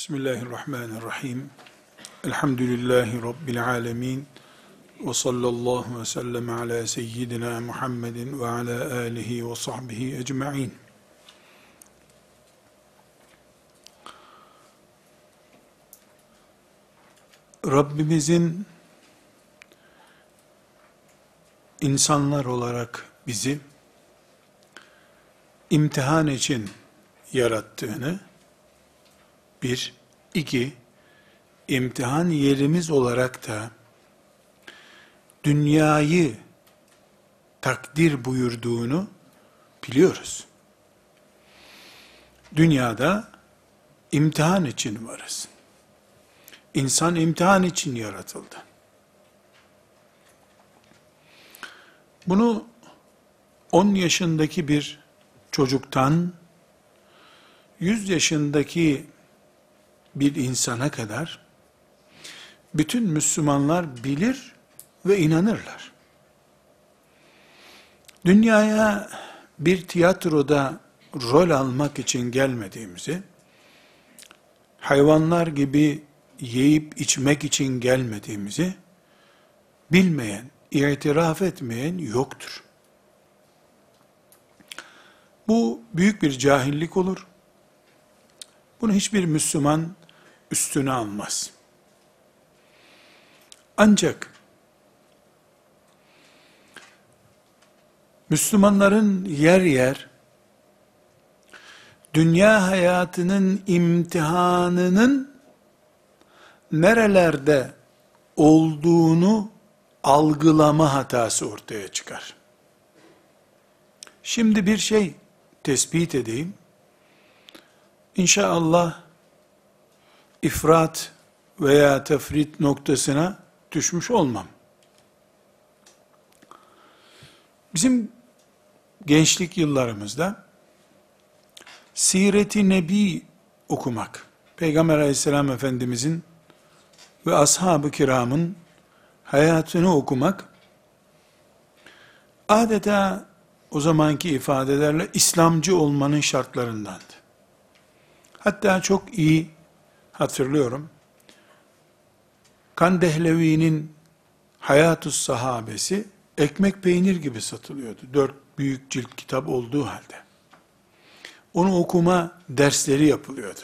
Bismillahirrahmanirrahim. Elhamdülillahi Rabbil alemin. Ve sallallahu ve sellem ala seyyidina Muhammedin ve ala alihi ve sahbihi ecma'in. Rabbimizin insanlar olarak bizi imtihan için yarattığını, bir, iki, imtihan yerimiz olarak da dünyayı takdir buyurduğunu biliyoruz. Dünyada imtihan için varız. İnsan imtihan için yaratıldı. Bunu 10 yaşındaki bir çocuktan 100 yaşındaki bir insana kadar bütün Müslümanlar bilir ve inanırlar. Dünyaya bir tiyatroda rol almak için gelmediğimizi, hayvanlar gibi yiyip içmek için gelmediğimizi bilmeyen, itiraf etmeyen yoktur. Bu büyük bir cahillik olur. Bunu hiçbir Müslüman üstüne almaz. Ancak Müslümanların yer yer dünya hayatının imtihanının nerelerde olduğunu algılama hatası ortaya çıkar. Şimdi bir şey tespit edeyim. İnşallah ifrat veya tefrit noktasına düşmüş olmam. Bizim gençlik yıllarımızda Siret-i Nebi okumak, Peygamber aleyhisselam efendimizin ve ashab-ı kiramın hayatını okumak, adeta o zamanki ifadelerle İslamcı olmanın şartlarındandı. Hatta çok iyi hatırlıyorum. Kandehlevi'nin Hayatus Sahabesi ekmek peynir gibi satılıyordu. Dört büyük cilt kitap olduğu halde. Onu okuma dersleri yapılıyordu.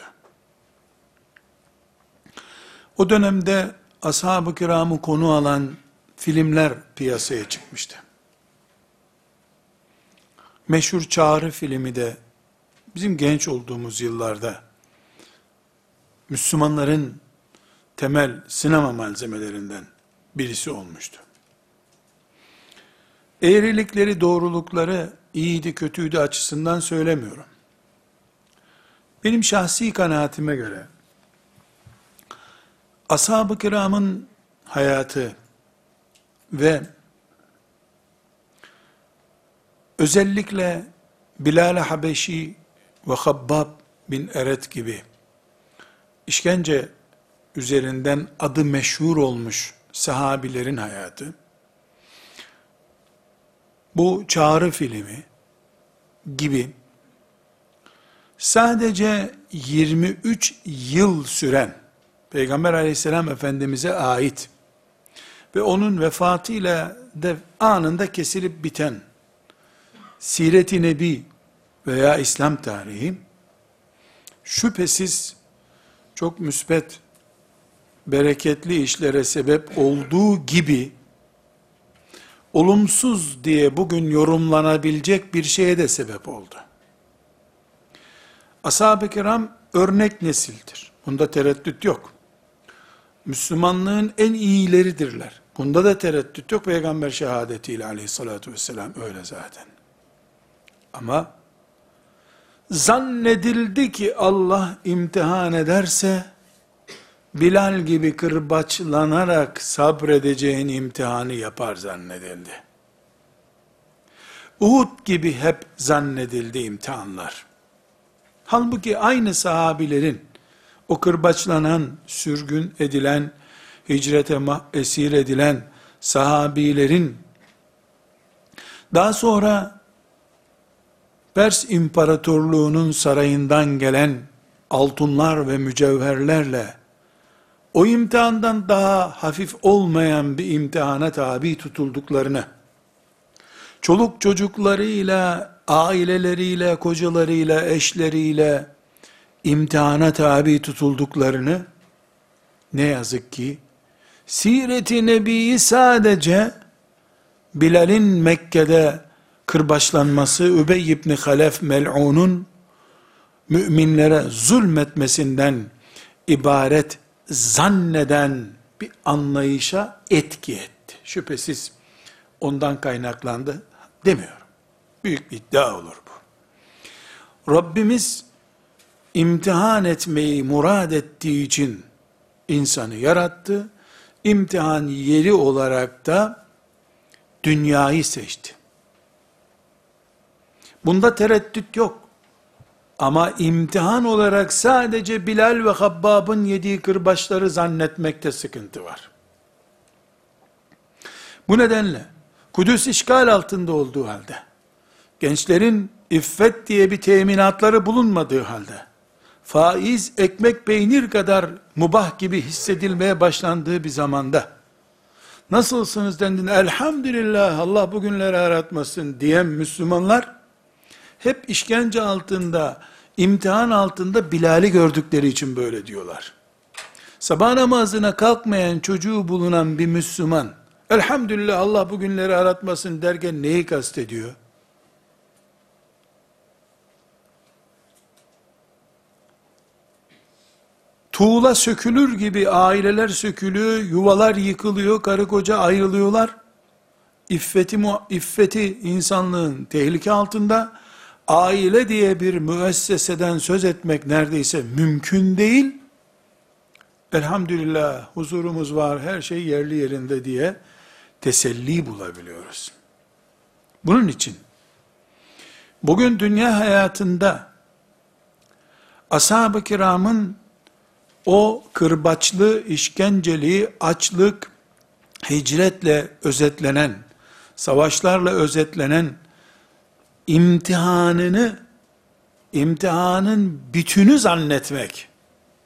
O dönemde ashab-ı kiramı konu alan filmler piyasaya çıkmıştı. Meşhur Çağrı filmi de bizim genç olduğumuz yıllarda Müslümanların temel sinema malzemelerinden birisi olmuştu. Eğrilikleri, doğrulukları iyiydi, kötüydü açısından söylemiyorum. Benim şahsi kanaatime göre ashab-ı kiramın hayatı ve özellikle Bilal-i Habeşi ve Habbab bin Eret gibi işkence üzerinden adı meşhur olmuş sahabilerin hayatı, bu çağrı filmi gibi sadece 23 yıl süren Peygamber aleyhisselam efendimize ait ve onun vefatıyla de anında kesilip biten Siret-i Nebi veya İslam tarihi şüphesiz çok müsbet, bereketli işlere sebep olduğu gibi, olumsuz diye bugün yorumlanabilecek bir şeye de sebep oldu. Ashab-ı kiram örnek nesildir. Bunda tereddüt yok. Müslümanlığın en iyileridirler. Bunda da tereddüt yok. Peygamber şehadetiyle aleyhissalatü vesselam öyle zaten. Ama zannedildi ki Allah imtihan ederse, Bilal gibi kırbaçlanarak sabredeceğin imtihanı yapar zannedildi. Uhud gibi hep zannedildi imtihanlar. Halbuki aynı sahabilerin, o kırbaçlanan, sürgün edilen, hicrete esir edilen sahabilerin, daha sonra Pers İmparatorluğu'nun sarayından gelen altınlar ve mücevherlerle o imtihandan daha hafif olmayan bir imtihana tabi tutulduklarını, çoluk çocuklarıyla, aileleriyle, kocalarıyla, eşleriyle imtihana tabi tutulduklarını, ne yazık ki, Siret-i Nebi'yi sadece Bilal'in Mekke'de kırbaçlanması, Übey ibn Halef mel'unun müminlere zulmetmesinden ibaret zanneden bir anlayışa etki etti. Şüphesiz ondan kaynaklandı demiyorum. Büyük bir iddia olur bu. Rabbimiz imtihan etmeyi murad ettiği için insanı yarattı. İmtihan yeri olarak da dünyayı seçti. Bunda tereddüt yok. Ama imtihan olarak sadece Bilal ve Habbab'ın yediği kırbaçları zannetmekte sıkıntı var. Bu nedenle Kudüs işgal altında olduğu halde, gençlerin iffet diye bir teminatları bulunmadığı halde, faiz ekmek peynir kadar mubah gibi hissedilmeye başlandığı bir zamanda, nasılsınız dendiğinde elhamdülillah Allah bugünleri aratmasın diyen Müslümanlar, hep işkence altında, imtihan altında Bilal'i gördükleri için böyle diyorlar. Sabah namazına kalkmayan çocuğu bulunan bir Müslüman, elhamdülillah Allah bugünleri aratmasın derken neyi kastediyor? Tuğla sökülür gibi aileler sökülüyor, yuvalar yıkılıyor, karı koca ayrılıyorlar. İffeti, iffeti insanlığın tehlike altında, aile diye bir müesseseden söz etmek neredeyse mümkün değil. Elhamdülillah huzurumuz var, her şey yerli yerinde diye teselli bulabiliyoruz. Bunun için bugün dünya hayatında ashab-ı kiramın o kırbaçlı, işkenceli, açlık, hicretle özetlenen, savaşlarla özetlenen imtihanını, imtihanın bütünü zannetmek.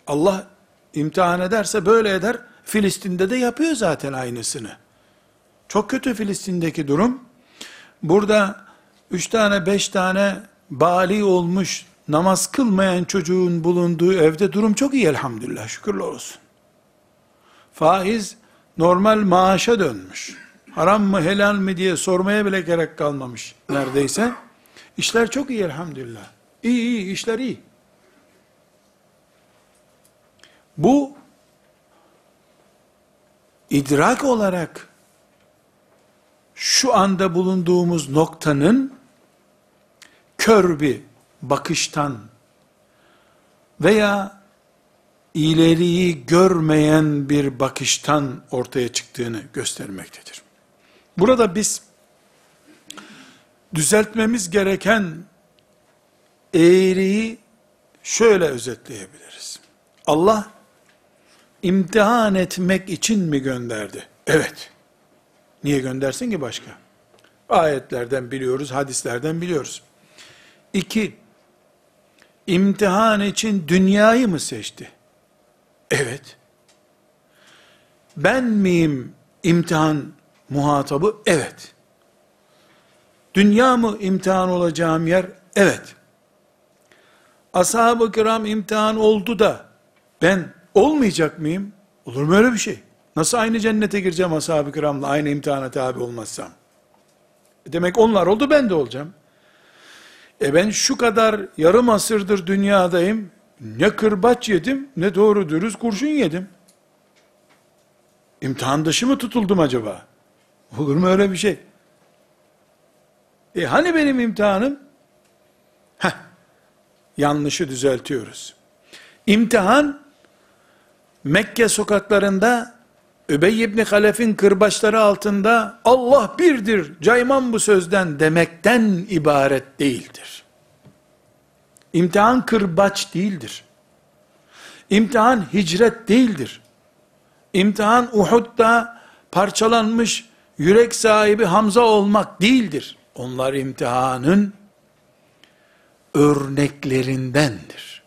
Allah imtihan ederse böyle eder. Filistin'de de yapıyor zaten aynısını. Çok kötü Filistin'deki durum. Burada üç tane beş tane bali olmuş namaz kılmayan çocuğun bulunduğu evde durum çok iyi elhamdülillah şükürler olsun. Faiz normal maaşa dönmüş. Haram mı helal mi diye sormaya bile gerek kalmamış neredeyse. İşler çok iyi elhamdülillah. İyi iyi işler iyi. Bu idrak olarak şu anda bulunduğumuz noktanın kör bir bakıştan veya ileriyi görmeyen bir bakıştan ortaya çıktığını göstermektedir. Burada biz düzeltmemiz gereken eğriyi şöyle özetleyebiliriz. Allah imtihan etmek için mi gönderdi? Evet. Niye göndersin ki başka? Ayetlerden biliyoruz, hadislerden biliyoruz. İki, imtihan için dünyayı mı seçti? Evet. Ben miyim imtihan muhatabı? Evet. Dünya mı imtihan olacağım yer? Evet. Ashab-ı kiram imtihan oldu da ben olmayacak mıyım? Olur mu öyle bir şey? Nasıl aynı cennete gireceğim ashab-ı kiramla aynı imtihana tabi olmazsam? E demek onlar oldu ben de olacağım. E ben şu kadar yarım asırdır dünyadayım. Ne kırbaç yedim ne doğru dürüst kurşun yedim. İmtihan dışı mı tutuldum acaba? Olur mu öyle bir şey? E hani benim imtihanım? Heh, yanlışı düzeltiyoruz. İmtihan, Mekke sokaklarında, Übey ibn Halef'in kırbaçları altında, Allah birdir, caymam bu sözden demekten ibaret değildir. İmtihan kırbaç değildir. İmtihan hicret değildir. İmtihan Uhud'da parçalanmış yürek sahibi Hamza olmak değildir. Onlar imtihanın örneklerindendir.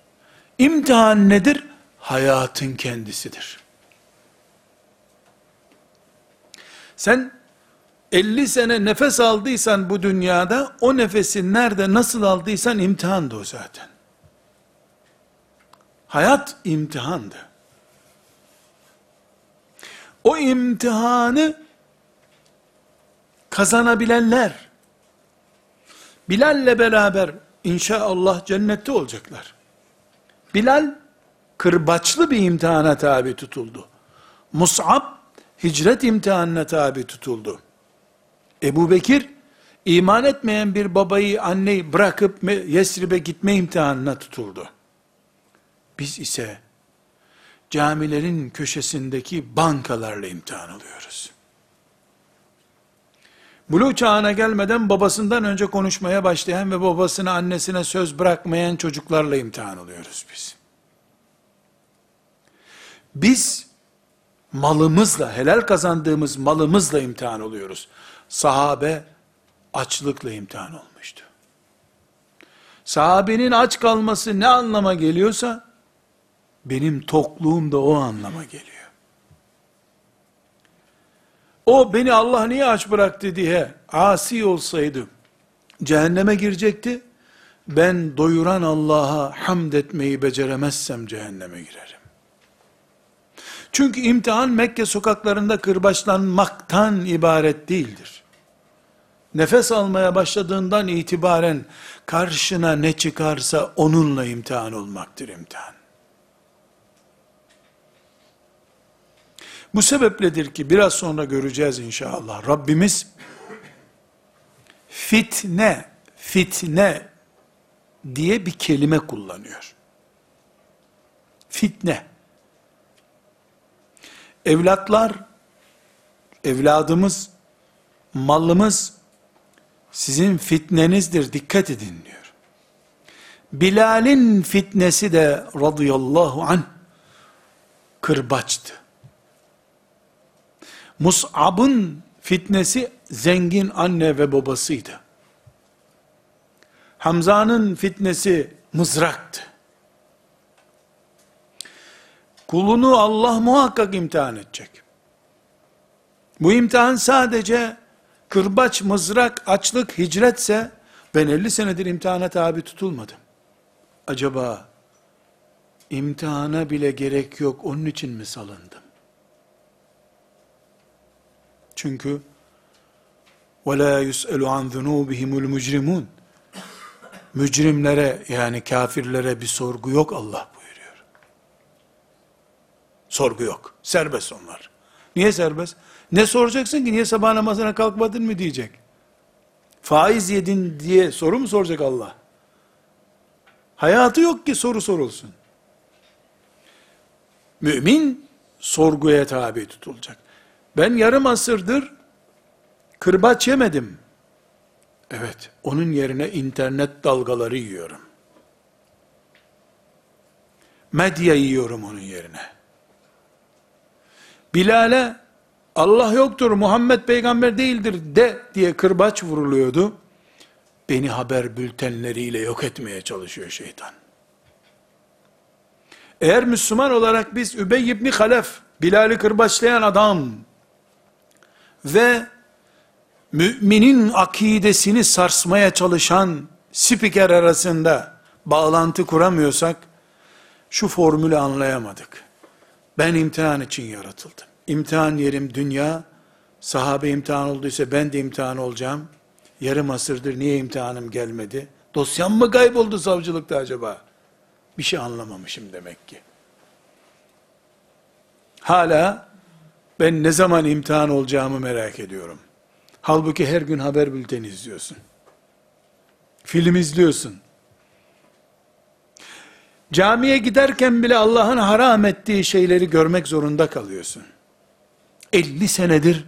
İmtihan nedir? Hayatın kendisidir. Sen 50 sene nefes aldıysan bu dünyada, o nefesi nerede nasıl aldıysan imtihandı o zaten. Hayat imtihandı. O imtihanı kazanabilenler, Bilal'le beraber inşallah cennette olacaklar. Bilal, kırbaçlı bir imtihana tabi tutuldu. Mus'ab, hicret imtihanına tabi tutuldu. Ebu Bekir, iman etmeyen bir babayı, anneyi bırakıp Yesrib'e gitme imtihanına tutuldu. Biz ise, camilerin köşesindeki bankalarla imtihan alıyoruz. Bulu çağına gelmeden babasından önce konuşmaya başlayan ve babasına annesine söz bırakmayan çocuklarla imtihan alıyoruz biz. Biz malımızla, helal kazandığımız malımızla imtihan oluyoruz. Sahabe açlıkla imtihan olmuştu. Sahabenin aç kalması ne anlama geliyorsa, benim tokluğum da o anlama geliyor. O beni Allah niye aç bıraktı diye asi olsaydı, cehenneme girecekti. Ben doyuran Allah'a hamd etmeyi beceremezsem cehenneme girerim. Çünkü imtihan Mekke sokaklarında kırbaçlanmaktan ibaret değildir. Nefes almaya başladığından itibaren karşına ne çıkarsa onunla imtihan olmaktır imtihan. Bu sebepledir ki biraz sonra göreceğiz inşallah. Rabbimiz fitne, fitne diye bir kelime kullanıyor. Fitne. Evlatlar, evladımız, malımız sizin fitnenizdir dikkat edin diyor. Bilal'in fitnesi de radıyallahu anh kırbaçtı. Mus'ab'ın fitnesi zengin anne ve babasıydı. Hamza'nın fitnesi mızraktı. Kulunu Allah muhakkak imtihan edecek. Bu imtihan sadece kırbaç, mızrak, açlık, hicretse ben 50 senedir imtihana tabi tutulmadım. Acaba imtihana bile gerek yok onun için mi salındım? Çünkü وَلَا يُسْأَلُ عَنْ ذُنُوبِهِمُ الْمُجْرِمُونَ Mücrimlere yani kafirlere bir sorgu yok Allah buyuruyor. Sorgu yok. Serbest onlar. Niye serbest? Ne soracaksın ki? Niye sabah namazına kalkmadın mı diyecek. Faiz yedin diye soru mu soracak Allah? Hayatı yok ki soru sorulsun. Mümin sorguya tabi tutulacak. Ben yarım asırdır kırbaç yemedim. Evet, onun yerine internet dalgaları yiyorum. Medya yiyorum onun yerine. Bilal'e Allah yoktur, Muhammed peygamber değildir de diye kırbaç vuruluyordu. Beni haber bültenleriyle yok etmeye çalışıyor şeytan. Eğer Müslüman olarak biz Übey ibn Halef, Bilal'i kırbaçlayan adam ve müminin akidesini sarsmaya çalışan spiker arasında bağlantı kuramıyorsak, şu formülü anlayamadık. Ben imtihan için yaratıldım. İmtihan yerim dünya, sahabe imtihan olduysa ben de imtihan olacağım. Yarım asırdır niye imtihanım gelmedi? Dosyam mı kayboldu savcılıkta acaba? Bir şey anlamamışım demek ki. Hala ben ne zaman imtihan olacağımı merak ediyorum. Halbuki her gün haber bülteni izliyorsun. Film izliyorsun. Camiye giderken bile Allah'ın haram ettiği şeyleri görmek zorunda kalıyorsun. 50 senedir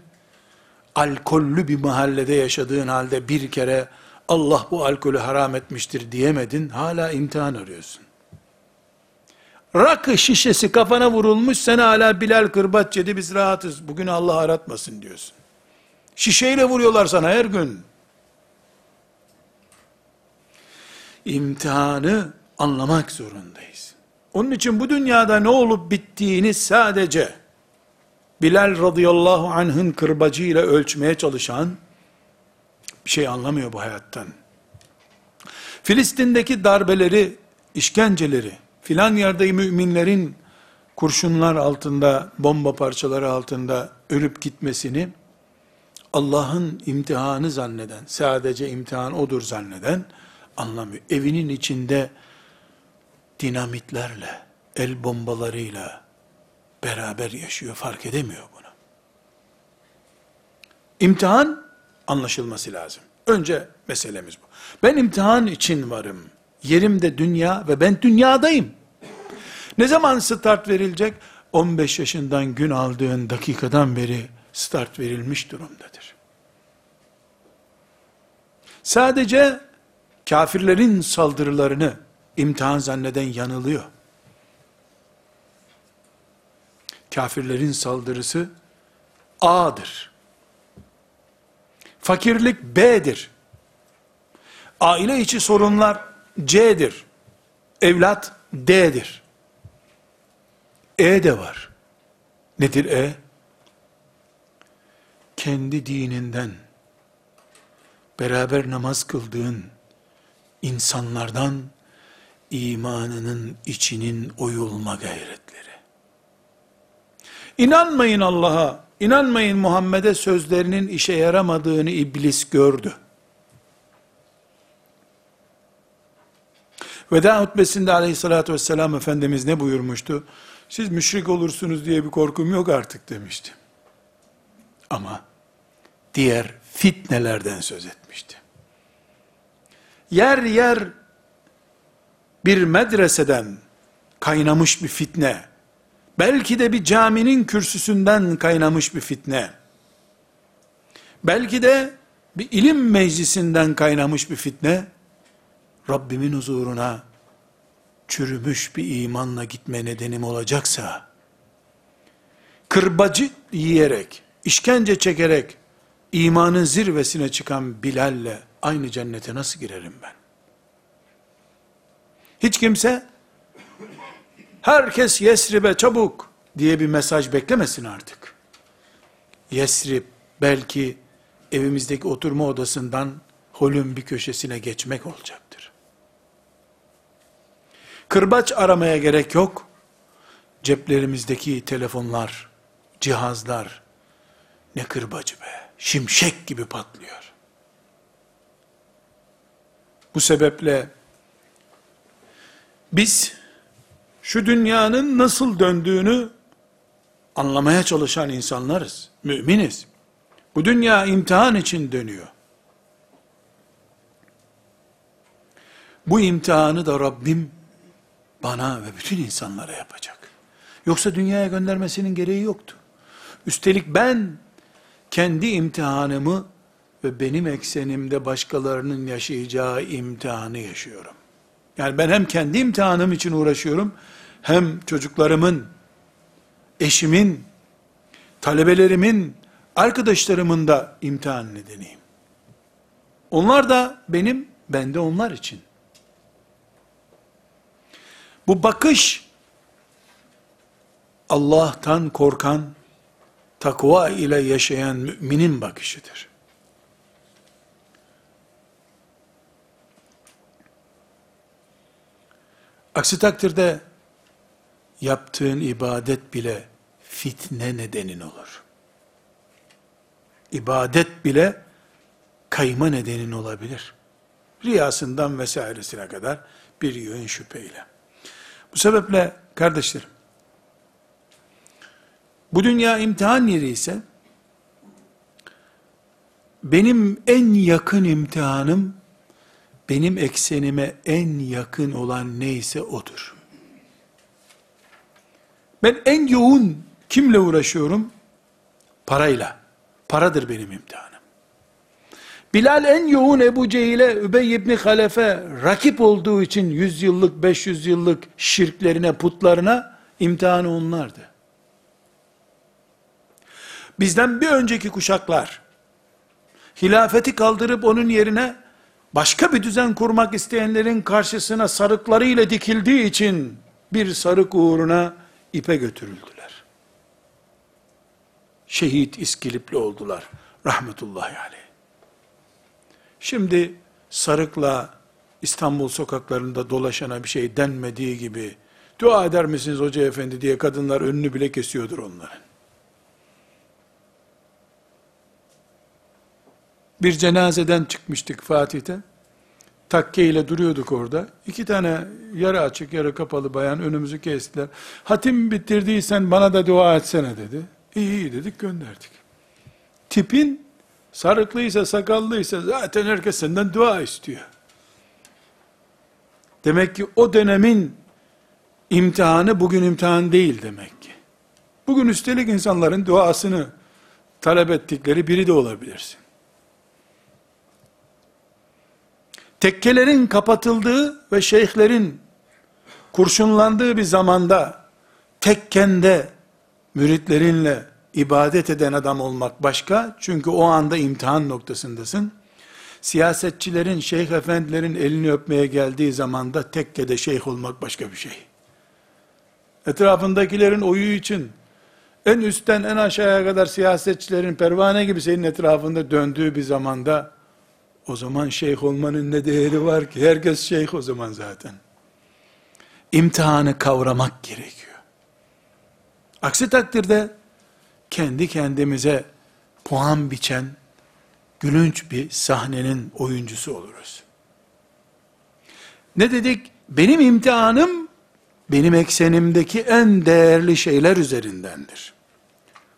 alkollü bir mahallede yaşadığın halde bir kere Allah bu alkolü haram etmiştir diyemedin, hala imtihan arıyorsun. Rakı şişesi kafana vurulmuş, sen hala Bilal kırbaç yedi, biz rahatız, bugün Allah aratmasın diyorsun. Şişeyle vuruyorlar sana her gün. İmtihanı anlamak zorundayız. Onun için bu dünyada ne olup bittiğini sadece Bilal radıyallahu anh'ın kırbacıyla ölçmeye çalışan bir şey anlamıyor bu hayattan. Filistin'deki darbeleri, işkenceleri, filan yerde müminlerin kurşunlar altında, bomba parçaları altında ölüp gitmesini Allah'ın imtihanı zanneden, sadece imtihan odur zanneden anlamıyor. Evinin içinde dinamitlerle, el bombalarıyla beraber yaşıyor, fark edemiyor bunu. İmtihan anlaşılması lazım. Önce meselemiz bu. Ben imtihan için varım. Yerim de dünya ve ben dünyadayım. Ne zaman start verilecek? 15 yaşından gün aldığın dakikadan beri start verilmiş durumdadır. Sadece kafirlerin saldırılarını imtihan zanneden yanılıyor. Kafirlerin saldırısı A'dır. Fakirlik B'dir. Aile içi sorunlar C'dir. Evlat D'dir. E de var. Nedir E? Kendi dininden beraber namaz kıldığın insanlardan imanının içinin oyulma gayretleri. İnanmayın Allah'a, inanmayın Muhammed'e sözlerinin işe yaramadığını iblis gördü. Veda hutbesinde aleyhissalatü vesselam Efendimiz ne buyurmuştu? Siz müşrik olursunuz diye bir korkum yok artık demişti. Ama diğer fitnelerden söz etmişti. Yer yer bir medreseden kaynamış bir fitne, belki de bir caminin kürsüsünden kaynamış bir fitne, belki de bir ilim meclisinden kaynamış bir fitne, Rabbimin huzuruna çürümüş bir imanla gitme nedenim olacaksa, kırbacı yiyerek, işkence çekerek, imanın zirvesine çıkan Bilal'le aynı cennete nasıl girerim ben? Hiç kimse, herkes Yesrib'e çabuk diye bir mesaj beklemesin artık. Yesrib belki evimizdeki oturma odasından holün bir köşesine geçmek olacaktır. Kırbaç aramaya gerek yok. Ceplerimizdeki telefonlar, cihazlar ne kırbacı be. Şimşek gibi patlıyor. Bu sebeple biz şu dünyanın nasıl döndüğünü anlamaya çalışan insanlarız. Müminiz. Bu dünya imtihan için dönüyor. Bu imtihanı da Rabbim bana ve bütün insanlara yapacak. Yoksa dünyaya göndermesinin gereği yoktu. Üstelik ben kendi imtihanımı ve benim eksenimde başkalarının yaşayacağı imtihanı yaşıyorum. Yani ben hem kendi imtihanım için uğraşıyorum, hem çocuklarımın, eşimin, talebelerimin, arkadaşlarımın da imtihan nedeniyim. Onlar da benim, ben de onlar için. Bu bakış, Allah'tan korkan, takva ile yaşayan müminin bakışıdır. Aksi takdirde yaptığın ibadet bile fitne nedenin olur. İbadet bile kayma nedenin olabilir. Riyasından vesairesine kadar bir yığın şüpheyle. Bu sebeple kardeşlerim, bu dünya imtihan yeri ise, benim en yakın imtihanım, benim eksenime en yakın olan neyse odur. Ben en yoğun kimle uğraşıyorum? Parayla. Paradır benim imtihanım. Bilal en yoğun Ebu Cehil'e, Übey ibn Halefe rakip olduğu için 100 yıllık, 500 yıllık şirklerine, putlarına imtihanı onlardı. Bizden bir önceki kuşaklar, hilafeti kaldırıp onun yerine başka bir düzen kurmak isteyenlerin karşısına sarıklarıyla dikildiği için bir sarık uğruna ipe götürüldüler. Şehit iskilipli oldular. Rahmetullahi aleyh. Şimdi sarıkla İstanbul sokaklarında dolaşana bir şey denmediği gibi dua eder misiniz hoca efendi diye kadınlar önünü bile kesiyordur onların. Bir cenazeden çıkmıştık Fatih'te. Takke ile duruyorduk orada. İki tane yarı açık yarı kapalı bayan önümüzü kestiler. Hatim bitirdiysen bana da dua etsene dedi. İyi iyi dedik gönderdik. Tipin sarıklıysa sakallıysa zaten herkes senden dua istiyor. Demek ki o dönemin imtihanı bugün imtihan değil demek ki. Bugün üstelik insanların duasını talep ettikleri biri de olabilirsin. tekkelerin kapatıldığı ve şeyhlerin kurşunlandığı bir zamanda tekkende müritlerinle ibadet eden adam olmak başka. Çünkü o anda imtihan noktasındasın. Siyasetçilerin, şeyh efendilerin elini öpmeye geldiği zamanda tekkede şeyh olmak başka bir şey. Etrafındakilerin oyu için en üstten en aşağıya kadar siyasetçilerin pervane gibi senin etrafında döndüğü bir zamanda o zaman şeyh olmanın ne değeri var ki? Herkes şeyh o zaman zaten. İmtihanı kavramak gerekiyor. Aksi takdirde kendi kendimize puan biçen gülünç bir sahnenin oyuncusu oluruz. Ne dedik? Benim imtihanım benim eksenimdeki en değerli şeyler üzerindendir.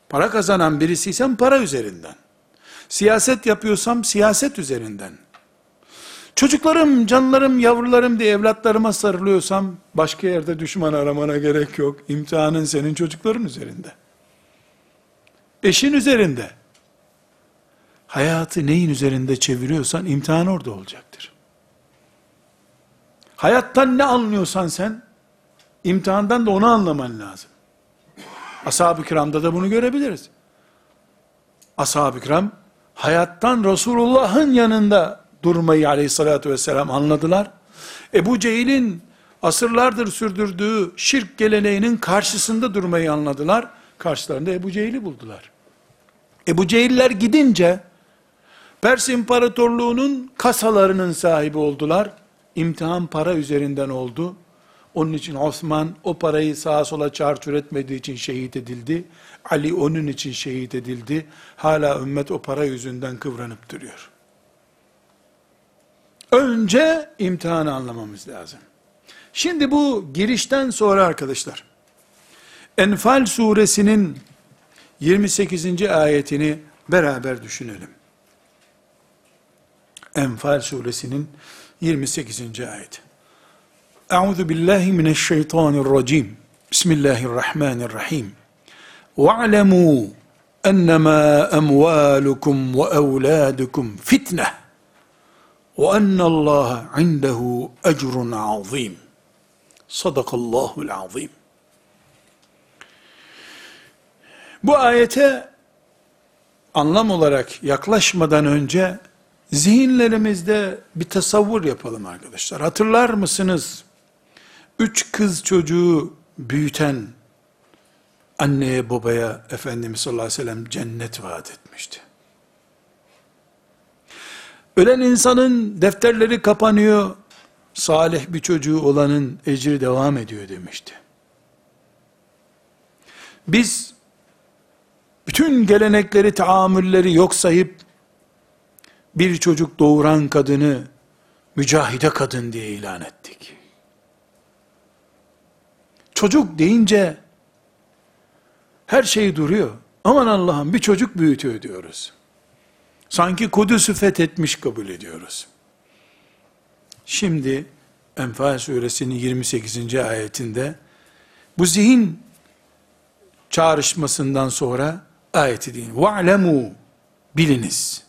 Para kazanan birisiysem para üzerinden. Siyaset yapıyorsam siyaset üzerinden. Çocuklarım, canlarım, yavrularım diye evlatlarıma sarılıyorsam başka yerde düşman aramana gerek yok. İmtihanın senin çocukların üzerinde. Eşin üzerinde. Hayatı neyin üzerinde çeviriyorsan imtihan orada olacaktır. Hayattan ne anlıyorsan sen, imtihandan da onu anlaman lazım. Ashab-ı kiramda da bunu görebiliriz. Ashab-ı kiram, hayattan Resulullah'ın yanında durmayı aleyhissalatü vesselam anladılar. Ebu Cehil'in asırlardır sürdürdüğü şirk geleneğinin karşısında durmayı anladılar. Karşılarında Ebu Cehil'i buldular. Ebu Cehiller gidince Pers İmparatorluğu'nun kasalarının sahibi oldular. İmtihan para üzerinden oldu. Onun için Osman o parayı sağa sola çarçur etmediği için şehit edildi. Ali onun için şehit edildi. Hala ümmet o para yüzünden kıvranıp duruyor. Önce imtihanı anlamamız lazım. Şimdi bu girişten sonra arkadaşlar, Enfal suresinin 28. ayetini beraber düşünelim. Enfal suresinin 28. ayeti. Euzu billahi mineşşeytanirracim. Bismillahirrahmanirrahim. Ve'lemû ennemâ emvâlukum ve evlâdukum fitne. Ve ennallâhe indehu ecrun azîm. Sadakallâhul azîm. Bu ayete anlam olarak yaklaşmadan önce zihinlerimizde bir tasavvur yapalım arkadaşlar. Hatırlar mısınız? Üç kız çocuğu büyüten anneye babaya Efendimiz sallallahu aleyhi ve sellem cennet vaat etmişti. Ölen insanın defterleri kapanıyor, salih bir çocuğu olanın ecri devam ediyor demişti. Biz bütün gelenekleri, taamülleri yok sayıp bir çocuk doğuran kadını mücahide kadın diye ilan ettik. Çocuk deyince her şey duruyor. Aman Allah'ım bir çocuk büyütüyor diyoruz. Sanki Kudüs'ü fethetmiş kabul ediyoruz. Şimdi Enfal suresinin 28. ayetinde bu zihin çağrışmasından sonra ayeti din. وَعْلَمُوا Biliniz.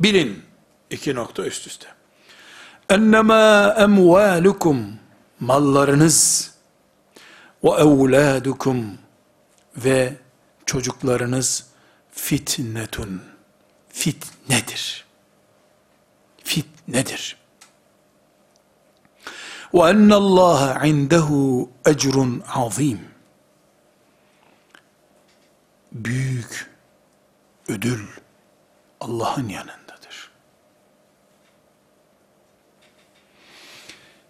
Bilin. iki nokta üst üste. اَنَّمَا اَمْوَالُكُمْ Mallarınız ve evladukum ve çocuklarınız fitnetun. Fitnedir. Fitnedir. وَاَنَّ اللّٰهَ عِنْدَهُ اَجْرٌ عَظِيمٌ Büyük ödül Allah'ın yanındadır.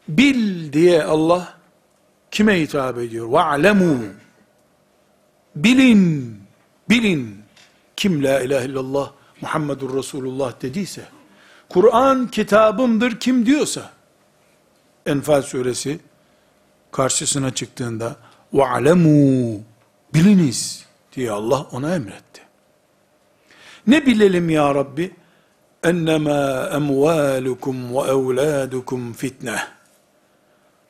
Bil diye Allah kime hitap ediyor? وَعْلَمُوا Bilin, bilin. Kim la ilahe illallah Muhammedur Resulullah dediyse, Kur'an kitabımdır kim diyorsa, Enfal suresi karşısına çıktığında, وَعْلَمُوا Biliniz diye Allah ona emretti. Ne bilelim ya Rabbi? Ennemâ emvâlukum ve evlâdukum fitne.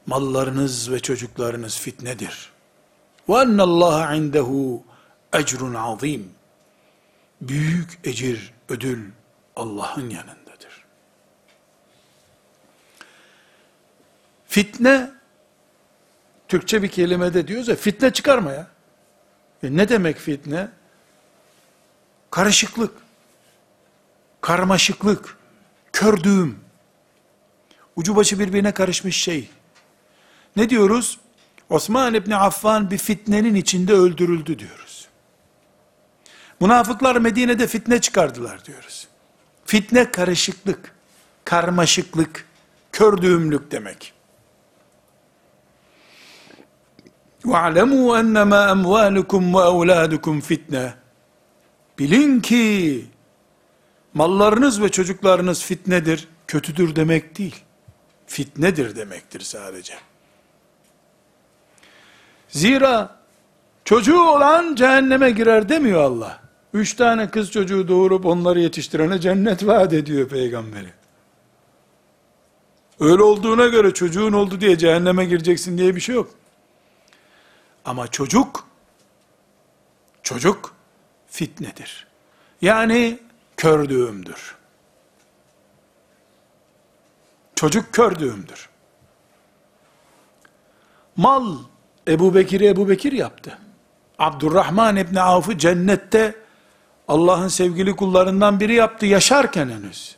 Mallarınız ve çocuklarınız fitnedir. Ve ennallâhe indehu ecrun azim. Büyük ecir, ödül Allah'ın yanındadır. Fitne, Türkçe bir kelimede diyoruz ya, fitne çıkarma ya. E ne demek fitne? Karışıklık, karmaşıklık, kördüğüm, ucu başı birbirine karışmış şey. Ne diyoruz? Osman İbni Affan bir fitnenin içinde öldürüldü diyoruz. Münafıklar Medine'de fitne çıkardılar diyoruz. Fitne karışıklık, karmaşıklık, kördüğümlük demek. وَعْلَمُوا اَنَّمَا اَمْوَالُكُمْ وَاَوْلَادُكُمْ fitne. Bilin ki mallarınız ve çocuklarınız fitnedir, kötüdür demek değil. Fitnedir demektir sadece. Zira çocuğu olan cehenneme girer demiyor Allah. Üç tane kız çocuğu doğurup onları yetiştirene cennet vaat ediyor peygamberi. Öyle olduğuna göre çocuğun oldu diye cehenneme gireceksin diye bir şey yok. Ama çocuk, çocuk fitnedir. Yani kördüğümdür. Çocuk kördüğümdür. Mal Ebu Bekir'i Ebu Bekir yaptı. Abdurrahman İbni Avf'ı cennette Allah'ın sevgili kullarından biri yaptı yaşarken henüz.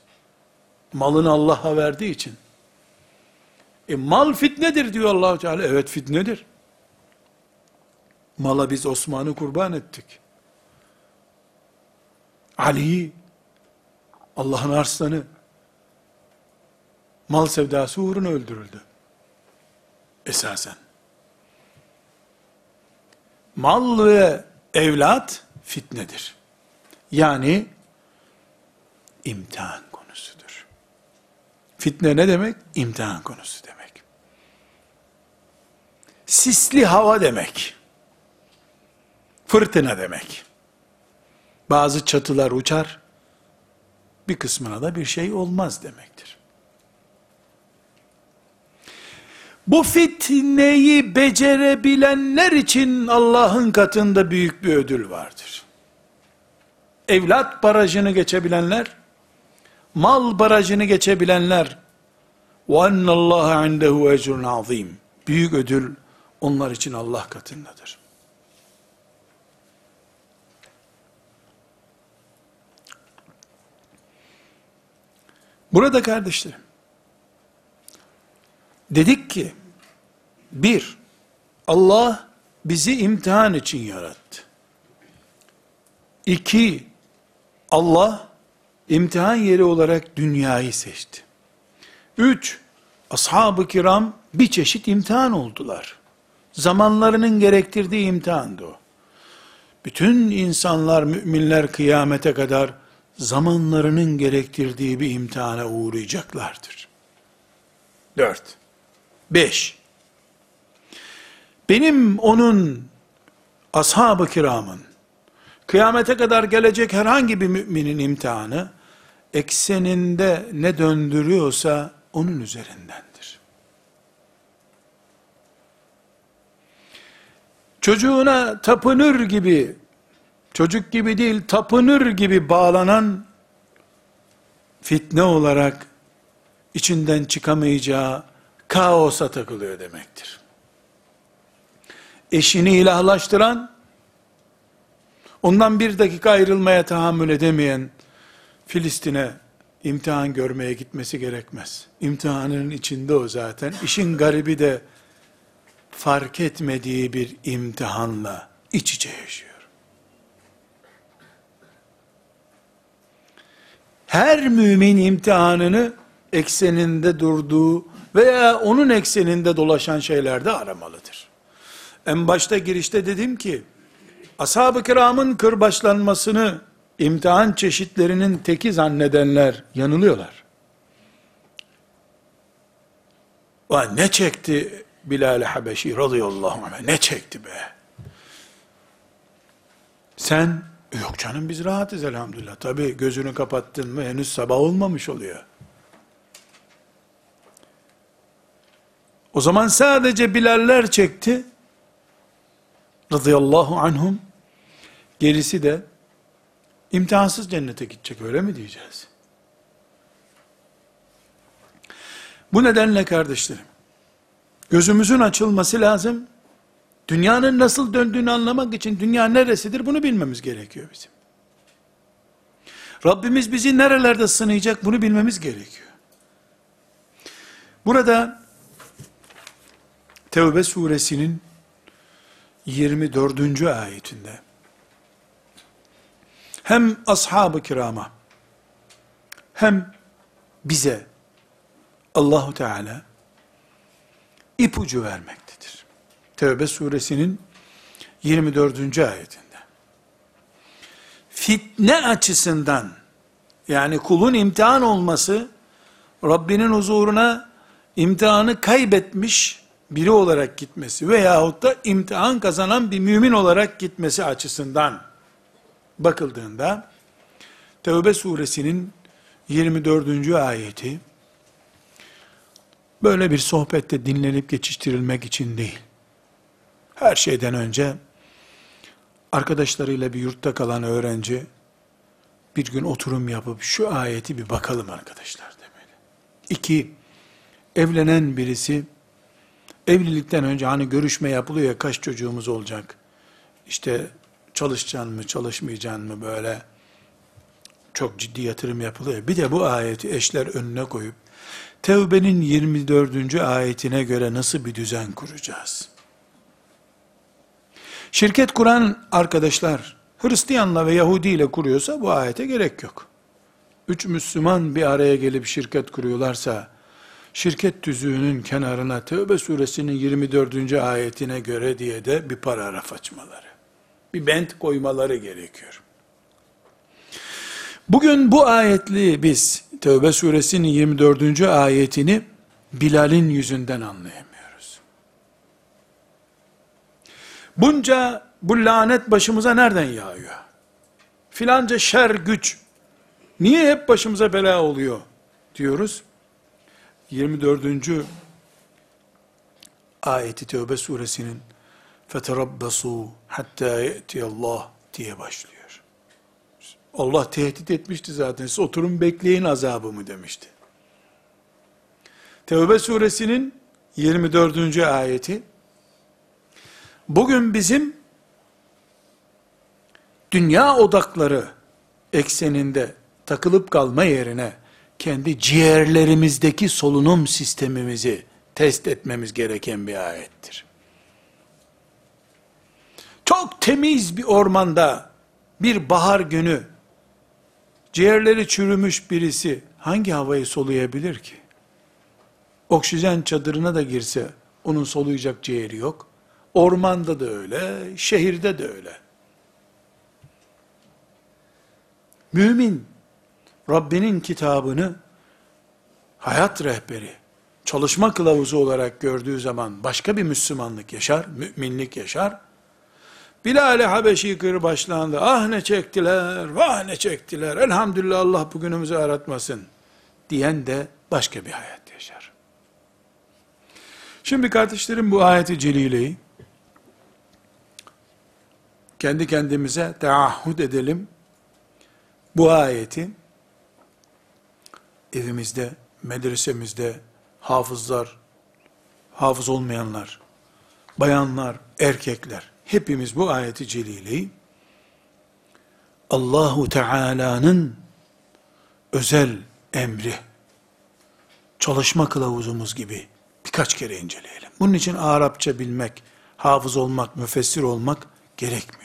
Malını Allah'a verdiği için. E mal fitnedir diyor allah Teala. Evet fitnedir. Mala biz Osman'ı kurban ettik. Ali, Allah'ın arslanı, mal sevdası uğruna öldürüldü. Esasen. Mal ve evlat fitnedir. Yani imtihan konusudur. Fitne ne demek? İmtihan konusu demek. Sisli hava demek. Fırtına demek. Bazı çatılar uçar, bir kısmına da bir şey olmaz demektir. Bu fitneyi becerebilenler için Allah'ın katında büyük bir ödül vardır. Evlat barajını geçebilenler, mal barajını geçebilenler, وَاَنَّ اللّٰهَ عِنْدَهُ اَجْرٌ azim. Büyük ödül onlar için Allah katındadır. Burada kardeşlerim, dedik ki, bir, Allah bizi imtihan için yarattı. İki, Allah imtihan yeri olarak dünyayı seçti. Üç, ashab-ı kiram bir çeşit imtihan oldular. Zamanlarının gerektirdiği imtihandı o. Bütün insanlar, müminler kıyamete kadar zamanlarının gerektirdiği bir imtihana uğrayacaklardır. Dört. Beş. Benim onun ashab-ı kiramın kıyamete kadar gelecek herhangi bir müminin imtihanı ekseninde ne döndürüyorsa onun üzerindendir. Çocuğuna tapınır gibi çocuk gibi değil tapınır gibi bağlanan fitne olarak içinden çıkamayacağı kaosa takılıyor demektir. Eşini ilahlaştıran, ondan bir dakika ayrılmaya tahammül edemeyen, Filistin'e imtihan görmeye gitmesi gerekmez. İmtihanın içinde o zaten. İşin garibi de fark etmediği bir imtihanla iç içe yaşıyor. Her mümin imtihanını ekseninde durduğu veya onun ekseninde dolaşan şeylerde aramalıdır. En başta girişte dedim ki, ashab-ı kiramın kırbaçlanmasını imtihan çeşitlerinin teki zannedenler yanılıyorlar. Vay ne çekti Bilal Habeşi radıyallahu anh ne çekti be. Sen yok canım biz rahatız elhamdülillah. Tabi gözünü kapattın mı henüz sabah olmamış oluyor. O zaman sadece Bilaller çekti. Radıyallahu anhum. Gerisi de imtihansız cennete gidecek öyle mi diyeceğiz? Bu nedenle kardeşlerim, gözümüzün açılması lazım. Dünyanın nasıl döndüğünü anlamak için dünya neresidir bunu bilmemiz gerekiyor bizim. Rabbimiz bizi nerelerde sınayacak bunu bilmemiz gerekiyor. Burada Tevbe suresinin 24. ayetinde hem ashab-ı kirama hem bize Allahu Teala ipucu vermektedir. Tevbe suresinin 24. ayetinde. Fitne açısından yani kulun imtihan olması Rabbinin huzuruna imtihanı kaybetmiş biri olarak gitmesi veyahut da imtihan kazanan bir mümin olarak gitmesi açısından bakıldığında Tevbe suresinin 24. ayeti böyle bir sohbette dinlenip geçiştirilmek için değil. Her şeyden önce arkadaşlarıyla bir yurtta kalan öğrenci bir gün oturum yapıp şu ayeti bir bakalım arkadaşlar demeli. İki, evlenen birisi evlilikten önce hani görüşme yapılıyor ya kaç çocuğumuz olacak? İşte çalışacaksın mı, çalışmayacaksın mı böyle çok ciddi yatırım yapılıyor. Bir de bu ayeti eşler önüne koyup Tevbe'nin 24. ayetine göre nasıl bir düzen kuracağız? Şirket kuran arkadaşlar Hristiyanla ve Yahudi ile kuruyorsa bu ayete gerek yok. Üç Müslüman bir araya gelip şirket kuruyorlarsa şirket tüzüğünün kenarına Tevbe suresinin 24. ayetine göre diye de bir paragraf açmaları, bir bent koymaları gerekiyor. Bugün bu ayetli biz Tevbe suresinin 24. ayetini Bilal'in yüzünden anlayamıyoruz. Bunca bu lanet başımıza nereden yağıyor? Filanca şer güç niye hep başımıza bela oluyor diyoruz. 24. ayeti Tevbe suresinin فَتَرَبَّصُوا حَتَّى يَأْتِيَ Allah diye başlıyor. Allah tehdit etmişti zaten. Siz oturun bekleyin azabımı demişti. Tevbe suresinin 24. ayeti bugün bizim dünya odakları ekseninde takılıp kalma yerine kendi ciğerlerimizdeki solunum sistemimizi test etmemiz gereken bir ayettir. Çok temiz bir ormanda bir bahar günü ciğerleri çürümüş birisi hangi havayı soluyabilir ki? Oksijen çadırına da girse onun soluyacak ciğeri yok. Ormanda da öyle, şehirde de öyle. Mümin Rabbinin kitabını hayat rehberi, çalışma kılavuzu olarak gördüğü zaman başka bir Müslümanlık yaşar, müminlik yaşar. Bilal-i Habeşi başlandı. Ah ne çektiler, vah ne çektiler. Elhamdülillah Allah bugünümüzü aratmasın. Diyen de başka bir hayat yaşar. Şimdi kardeşlerim bu ayeti celileyi kendi kendimize teahhüt edelim. Bu ayeti evimizde, medresemizde hafızlar, hafız olmayanlar, bayanlar, erkekler, hepimiz bu ayeti celileyi Allahu Teala'nın özel emri çalışma kılavuzumuz gibi birkaç kere inceleyelim. Bunun için Arapça bilmek, hafız olmak, müfessir olmak gerekmiyor.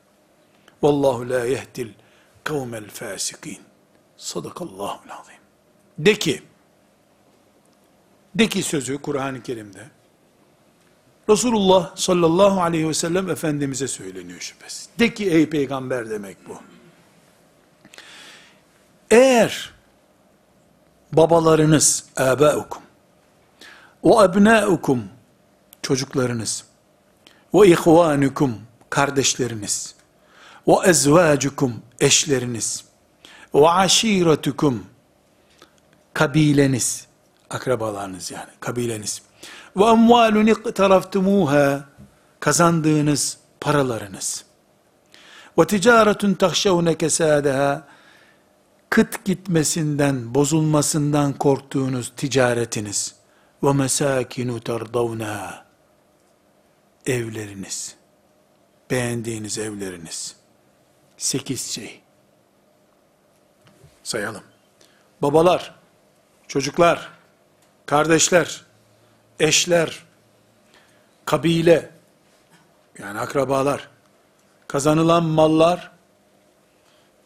Vallahu la yehdil kavmel fasikin. Sadakallahul azim. De ki, de ki sözü Kur'an-ı Kerim'de, Resulullah sallallahu aleyhi ve sellem Efendimiz'e söyleniyor şüphesiz. De ki ey peygamber demek bu. Eğer babalarınız, âbâukum, ve ebnâukum, çocuklarınız, ve ihvânukum, kardeşleriniz, ve ezvâcukum, eşleriniz, ve aşiretukum, kabileniz, akrabalarınız yani, kabileniz, ve emvâlun iqtaraftumuha, kazandığınız paralarınız, ve ticaretun tahşevne kesâdeha, kıt gitmesinden, bozulmasından korktuğunuz ticaretiniz. Ve mesakinu terdavna evleriniz, beğendiğiniz evleriniz. Sekiz şey. Sayalım. Babalar, çocuklar, kardeşler, eşler, kabile, yani akrabalar, kazanılan mallar,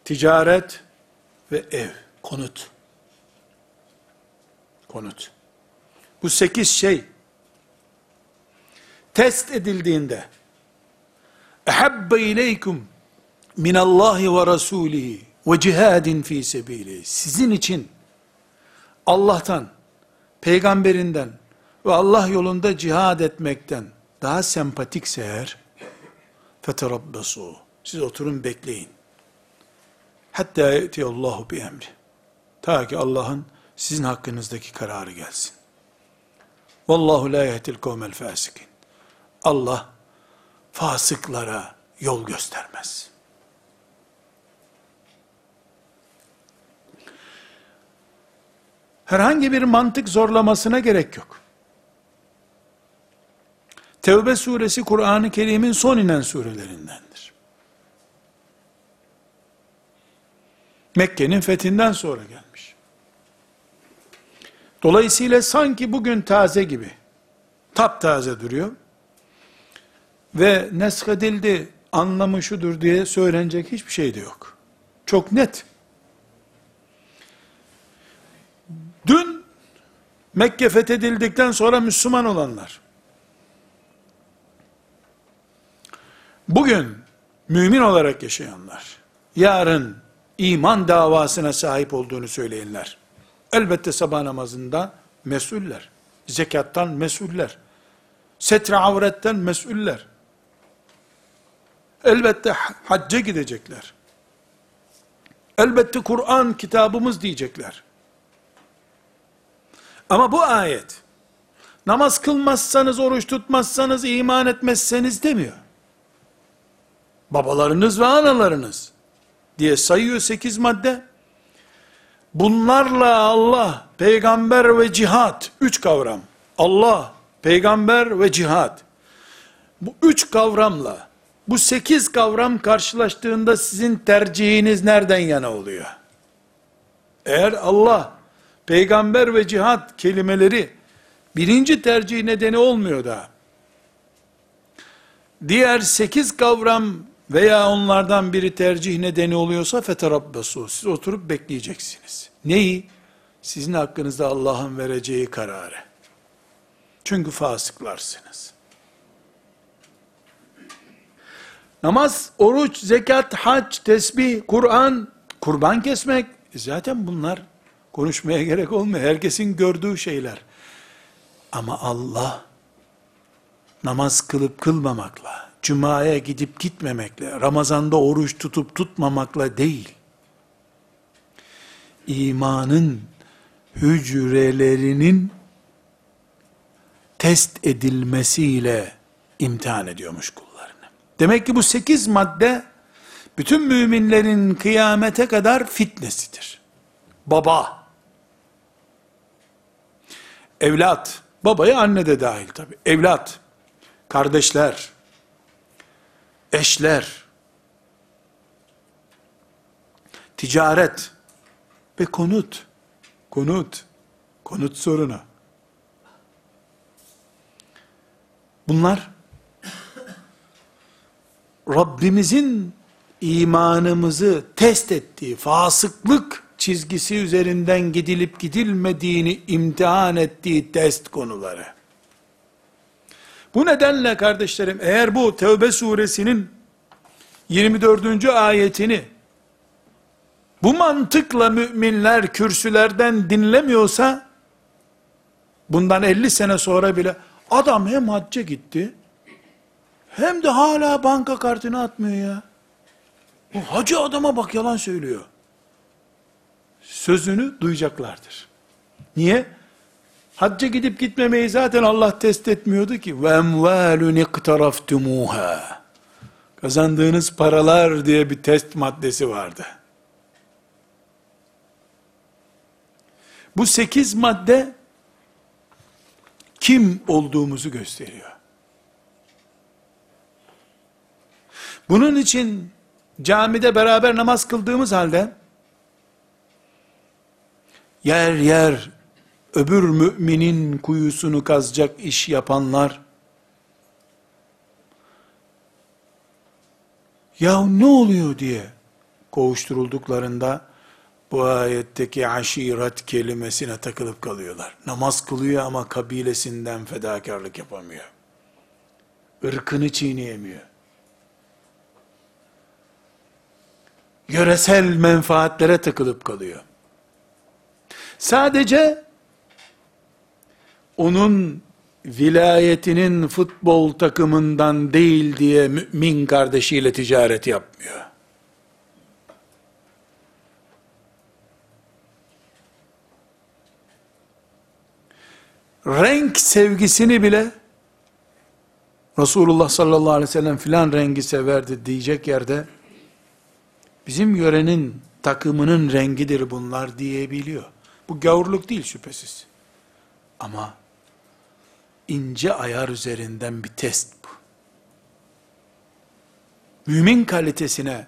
ticaret, ve ev, konut. Konut. Bu sekiz şey test edildiğinde ehebbe ileykum minallahi ve rasulihi ve cihadin fi sebili sizin için Allah'tan, peygamberinden ve Allah yolunda cihad etmekten daha sempatikse eğer feterabbesu siz oturun bekleyin. Hatta Allahu bi emri. Ta ki Allah'ın sizin hakkınızdaki kararı gelsin. Vallahu la yehdil kavmel fasikin. Allah fasıklara yol göstermez. Herhangi bir mantık zorlamasına gerek yok. Tevbe suresi Kur'an-ı Kerim'in son inen surelerindendir. Mekke'nin fethinden sonra gelmiş. Dolayısıyla sanki bugün taze gibi, taptaze duruyor. Ve neshedildi, anlamı şudur diye söylenecek hiçbir şey de yok. Çok net. Dün Mekke fethedildikten sonra Müslüman olanlar, bugün mümin olarak yaşayanlar, yarın iman davasına sahip olduğunu söyleyenler. Elbette sabah namazında mesuller. Zekattan mesuller. Setre avretten mesuller. Elbette hacca gidecekler. Elbette Kur'an kitabımız diyecekler. Ama bu ayet, namaz kılmazsanız, oruç tutmazsanız, iman etmezseniz demiyor. Babalarınız ve analarınız, diye sayıyor sekiz madde. Bunlarla Allah, peygamber ve cihat, üç kavram. Allah, peygamber ve cihat. Bu üç kavramla, bu sekiz kavram karşılaştığında sizin tercihiniz nereden yana oluyor? Eğer Allah, peygamber ve cihat kelimeleri, birinci tercih nedeni olmuyor da, diğer sekiz kavram veya onlardan biri tercih nedeni oluyorsa feterabbesu. Siz oturup bekleyeceksiniz. Neyi? Sizin hakkınızda Allah'ın vereceği kararı. Çünkü fasıklarsınız. Namaz, oruç, zekat, hac, tesbih, Kur'an, kurban kesmek, e zaten bunlar konuşmaya gerek olmuyor. Herkesin gördüğü şeyler. Ama Allah, namaz kılıp kılmamakla, Cuma'ya gidip gitmemekle, Ramazan'da oruç tutup tutmamakla değil, imanın hücrelerinin test edilmesiyle imtihan ediyormuş kullarını. Demek ki bu sekiz madde bütün müminlerin kıyamete kadar fitnesidir. Baba, evlat, babaya anne de dahil tabi, evlat, kardeşler, eşler, ticaret ve konut, konut, konut sorunu. Bunlar Rabbimizin imanımızı test ettiği fasıklık çizgisi üzerinden gidilip gidilmediğini imtihan ettiği test konuları. Bu nedenle kardeşlerim eğer bu Tevbe suresinin 24. ayetini bu mantıkla müminler kürsülerden dinlemiyorsa bundan 50 sene sonra bile adam hem hacca gitti hem de hala banka kartını atmıyor ya. Bu hacı adama bak yalan söylüyor. Sözünü duyacaklardır. Niye? Hacca gidip gitmemeyi zaten Allah test etmiyordu ki. Emvalun iktaraftumuha. Kazandığınız paralar diye bir test maddesi vardı. Bu sekiz madde kim olduğumuzu gösteriyor. Bunun için camide beraber namaz kıldığımız halde yer yer öbür müminin kuyusunu kazacak iş yapanlar ya ne oluyor diye kovuşturulduklarında bu ayetteki aşiret kelimesine takılıp kalıyorlar. Namaz kılıyor ama kabilesinden fedakarlık yapamıyor. Irkını çiğneyemiyor. Yöresel menfaatlere takılıp kalıyor. Sadece onun vilayetinin futbol takımından değil diye mümin kardeşiyle ticaret yapmıyor. renk sevgisini bile Resulullah sallallahu aleyhi ve sellem filan rengi severdi diyecek yerde bizim yörenin takımının rengidir bunlar diyebiliyor. Bu gavurluk değil şüphesiz. Ama ince ayar üzerinden bir test bu. Mümin kalitesine,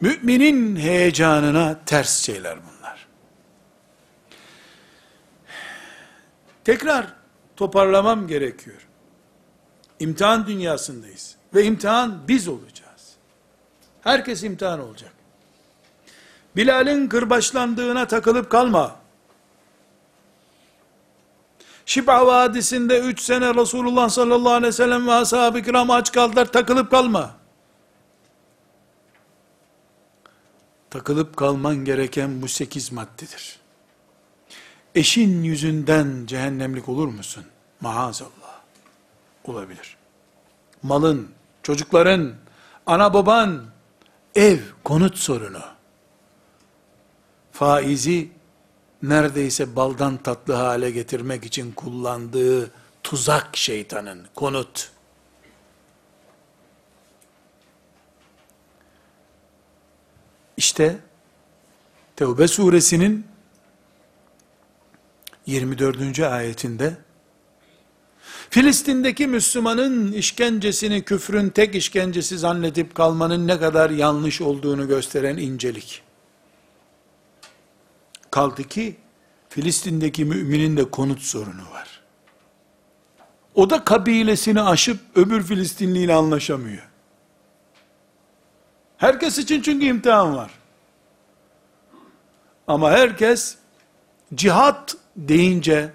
müminin heyecanına ters şeyler bunlar. Tekrar toparlamam gerekiyor. İmtihan dünyasındayız. Ve imtihan biz olacağız. Herkes imtihan olacak. Bilal'in kırbaçlandığına takılıp kalma. Şib'a Vadisi'nde 3 sene Resulullah sallallahu aleyhi ve sellem ve ashab-ı kiram aç kaldılar takılıp kalma. Takılıp kalman gereken bu sekiz maddedir. Eşin yüzünden cehennemlik olur musun? Maazallah. Olabilir. Malın, çocukların, ana baban, ev, konut sorunu. Faizi neredeyse baldan tatlı hale getirmek için kullandığı tuzak şeytanın, konut. İşte Tevbe suresinin 24. ayetinde Filistin'deki Müslümanın işkencesini küfrün tek işkencesi zannedip kalmanın ne kadar yanlış olduğunu gösteren incelik. Kaldı ki Filistin'deki müminin de konut sorunu var. O da kabilesini aşıp öbür Filistinli ile anlaşamıyor. Herkes için çünkü imtihan var. Ama herkes cihat deyince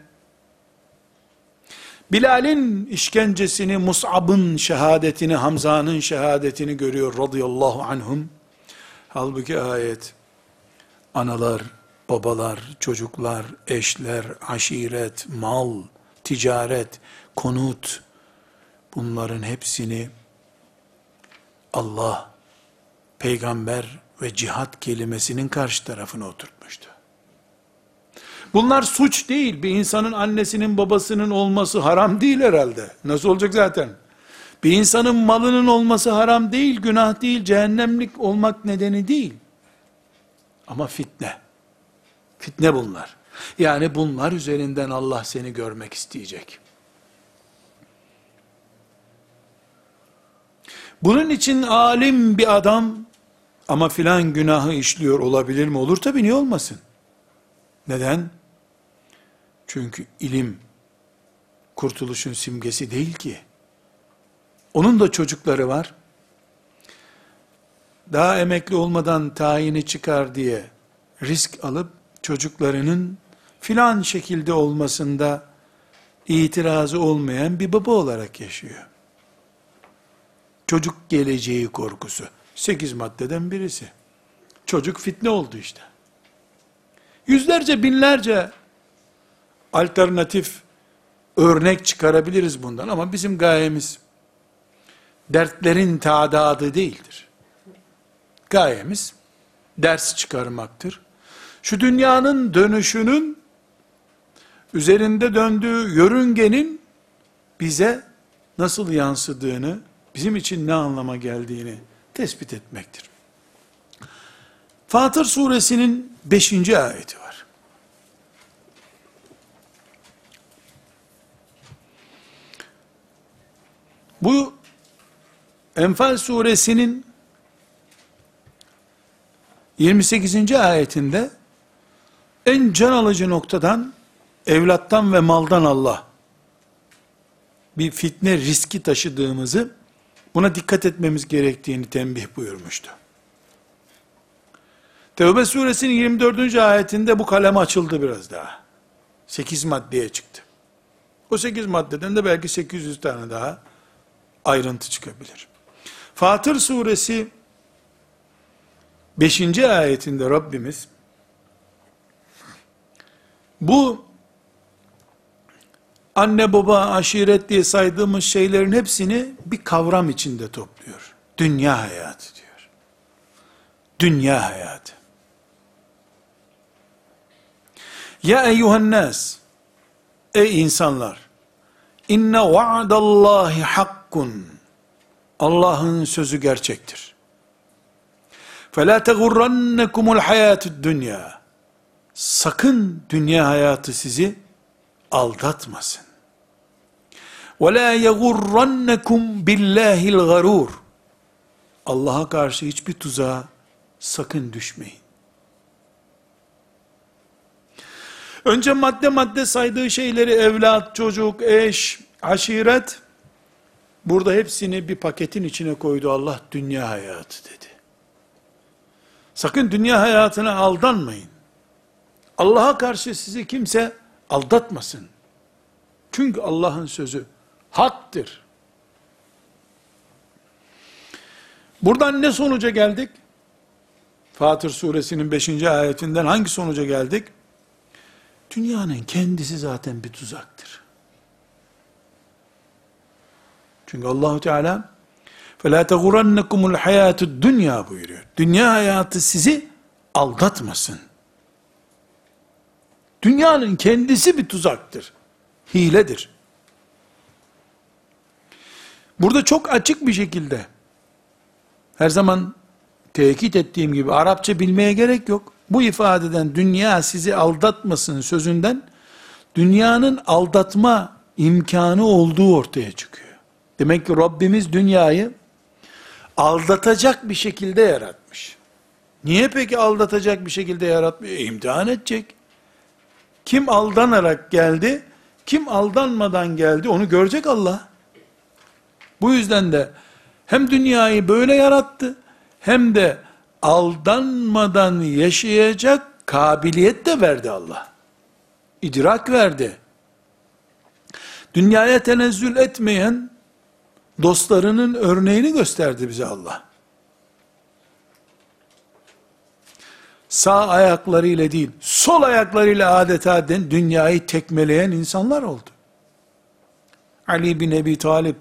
Bilal'in işkencesini, Mus'ab'ın şehadetini, Hamza'nın şehadetini görüyor radıyallahu anhum. Halbuki ayet analar, babalar, çocuklar, eşler, aşiret, mal, ticaret, konut, bunların hepsini Allah, peygamber ve cihat kelimesinin karşı tarafına oturtmuştu. Bunlar suç değil. Bir insanın annesinin babasının olması haram değil herhalde. Nasıl olacak zaten? Bir insanın malının olması haram değil, günah değil, cehennemlik olmak nedeni değil. Ama fitne. Fitne bunlar. Yani bunlar üzerinden Allah seni görmek isteyecek. Bunun için alim bir adam ama filan günahı işliyor olabilir mi? Olur tabi niye olmasın? Neden? Çünkü ilim kurtuluşun simgesi değil ki. Onun da çocukları var. Daha emekli olmadan tayini çıkar diye risk alıp çocuklarının filan şekilde olmasında itirazı olmayan bir baba olarak yaşıyor. Çocuk geleceği korkusu. Sekiz maddeden birisi. Çocuk fitne oldu işte. Yüzlerce binlerce alternatif örnek çıkarabiliriz bundan ama bizim gayemiz dertlerin tadadı değildir. Gayemiz ders çıkarmaktır. Şu dünyanın dönüşünün üzerinde döndüğü yörüngenin bize nasıl yansıdığını, bizim için ne anlama geldiğini tespit etmektir. Fatır suresinin 5. ayeti var. Bu Enfal suresinin 28. ayetinde en can alıcı noktadan evlattan ve maldan Allah bir fitne riski taşıdığımızı buna dikkat etmemiz gerektiğini tembih buyurmuştu. Tevbe suresinin 24. ayetinde bu kalem açıldı biraz daha. 8 maddeye çıktı. O 8 maddeden de belki 800 tane daha ayrıntı çıkabilir. Fatır suresi 5. ayetinde Rabbimiz bu anne baba aşiret diye saydığımız şeylerin hepsini bir kavram içinde topluyor. Dünya hayatı diyor. Dünya hayatı. Ya eyyuhannas ey insanlar inne va'dallahi hakkun Allah'ın sözü gerçektir. فَلَا تَغُرَّنَّكُمُ الْحَيَاتُ dünya. Sakın dünya hayatı sizi aldatmasın. وَلَا يَغُرَّنَّكُمْ بِاللّٰهِ الْغَرُورِ Allah'a karşı hiçbir tuzağa sakın düşmeyin. Önce madde madde saydığı şeyleri evlat, çocuk, eş, aşiret, burada hepsini bir paketin içine koydu Allah dünya hayatı dedi. Sakın dünya hayatına aldanmayın. Allah'a karşı sizi kimse aldatmasın. Çünkü Allah'ın sözü haktır. Buradan ne sonuca geldik? Fatır suresinin 5. ayetinden hangi sonuca geldik? Dünyanın kendisi zaten bir tuzaktır. Çünkü Allahu Teala فَلَا تَغُرَنَّكُمُ الْحَيَاتُ dünya buyuruyor. Dünya hayatı sizi aldatmasın. Dünyanın kendisi bir tuzaktır. Hiledir. Burada çok açık bir şekilde her zaman tekit ettiğim gibi Arapça bilmeye gerek yok. Bu ifadeden dünya sizi aldatmasın sözünden dünyanın aldatma imkanı olduğu ortaya çıkıyor. Demek ki Rabbimiz dünyayı aldatacak bir şekilde yaratmış. Niye peki aldatacak bir şekilde yaratmış? E, edecek. Kim aldanarak geldi, kim aldanmadan geldi onu görecek Allah. Bu yüzden de hem dünyayı böyle yarattı, hem de aldanmadan yaşayacak kabiliyet de verdi Allah. İdrak verdi. Dünyaya tenezzül etmeyen dostlarının örneğini gösterdi bize Allah. Sağ ayaklarıyla değil, sol ayaklarıyla adeta dünyayı tekmeleyen insanlar oldu. Ali bin Ebi Talip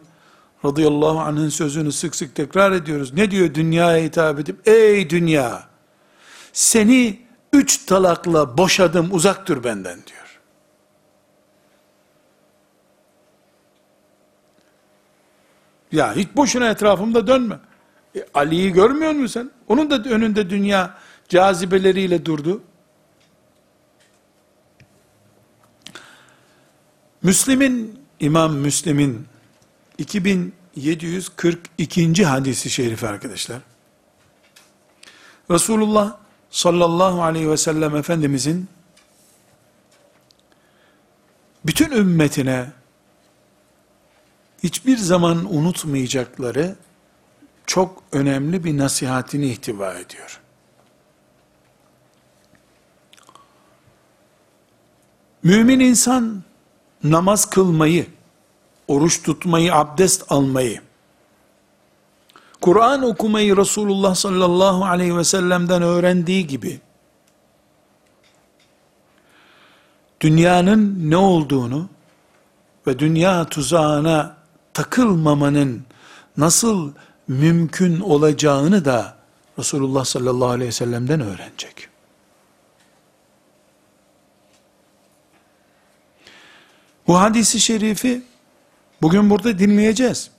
radıyallahu anh'ın sözünü sık sık tekrar ediyoruz. Ne diyor dünyaya hitap edip? Ey dünya! Seni üç talakla boşadım uzak dur benden diyor. Ya hiç boşuna etrafımda dönme. E, Ali'yi görmüyor musun sen? Onun da önünde dünya cazibeleriyle durdu. Müslim'in, İmam Müslim'in 2742. hadisi şerifi arkadaşlar. Resulullah sallallahu aleyhi ve sellem Efendimizin bütün ümmetine hiçbir zaman unutmayacakları çok önemli bir nasihatini ihtiva ediyor. Mümin insan namaz kılmayı, oruç tutmayı, abdest almayı, Kur'an okumayı Resulullah sallallahu aleyhi ve sellem'den öğrendiği gibi, dünyanın ne olduğunu ve dünya tuzağına takılmamanın nasıl mümkün olacağını da Resulullah sallallahu aleyhi ve sellem'den öğrenecek. Bu hadisi şerifi bugün burada dinleyeceğiz.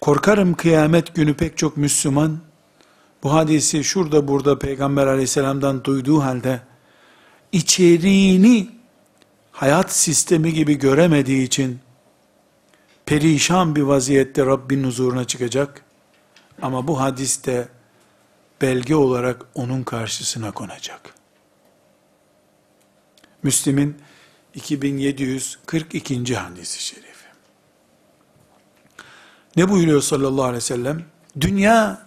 Korkarım kıyamet günü pek çok Müslüman bu hadisi şurada burada Peygamber aleyhisselamdan duyduğu halde içeriğini hayat sistemi gibi göremediği için perişan bir vaziyette Rabbin huzuruna çıkacak. Ama bu hadiste belge olarak onun karşısına konacak. Müslim'in 2742. hadisi şerifi. Ne buyuruyor sallallahu aleyhi ve sellem? Dünya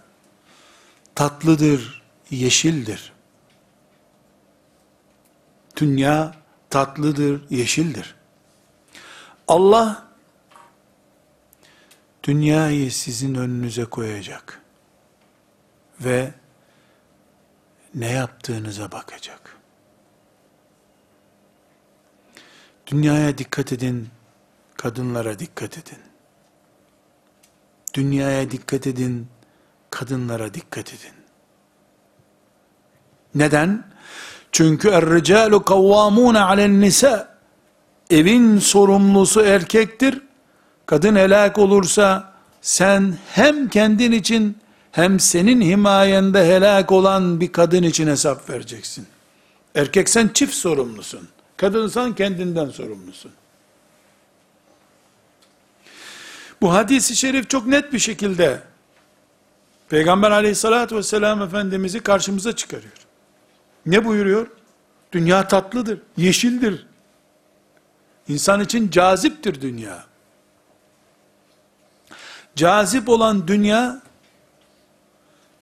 tatlıdır, yeşildir. Dünya tatlıdır, yeşildir. Allah dünyayı sizin önünüze koyacak ve ne yaptığınıza bakacak. Dünyaya dikkat edin, kadınlara dikkat edin. Dünyaya dikkat edin, kadınlara dikkat edin. Neden? Çünkü er-ricalu kavvamune alen nisa. Evin sorumlusu erkektir. Kadın helak olursa sen hem kendin için hem senin himayende helak olan bir kadın için hesap vereceksin. Erkek sen çift sorumlusun. Kadınsan kendinden sorumlusun. Bu hadisi şerif çok net bir şekilde Peygamber aleyhissalatü vesselam Efendimiz'i karşımıza çıkarıyor. Ne buyuruyor? Dünya tatlıdır, yeşildir. İnsan için caziptir dünya. Cazip olan dünya,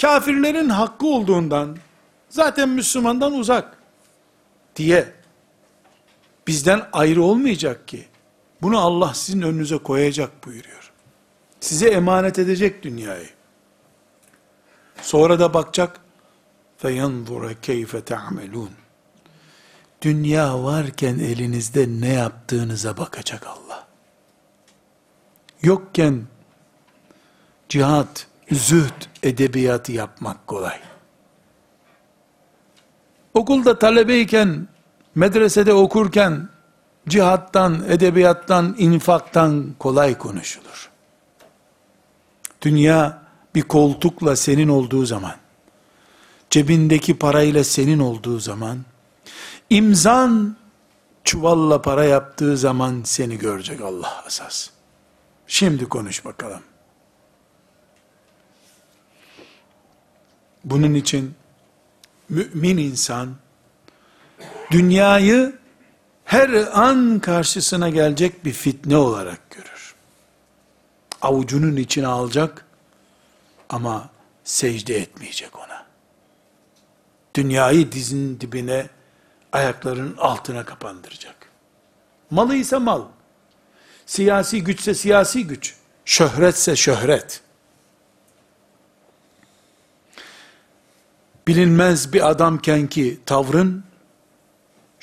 kafirlerin hakkı olduğundan, zaten Müslümandan uzak diye bizden ayrı olmayacak ki. Bunu Allah sizin önünüze koyacak buyuruyor. Size emanet edecek dünyayı. Sonra da bakacak feyanzura keyfe ta'melun. Dünya varken elinizde ne yaptığınıza bakacak Allah. Yokken cihat, zühd edebiyatı yapmak kolay. Okulda talebeyken medresede okurken, cihattan, edebiyattan, infaktan kolay konuşulur. Dünya bir koltukla senin olduğu zaman, cebindeki parayla senin olduğu zaman, imzan çuvalla para yaptığı zaman seni görecek Allah asas. Şimdi konuş bakalım. Bunun için mümin insan dünyayı her an karşısına gelecek bir fitne olarak görür. Avucunun içine alacak ama secde etmeyecek ona. Dünyayı dizin dibine, ayaklarının altına kapandıracak. Malı ise mal. Siyasi güçse siyasi güç. Şöhretse şöhret. Bilinmez bir adamken ki tavrın,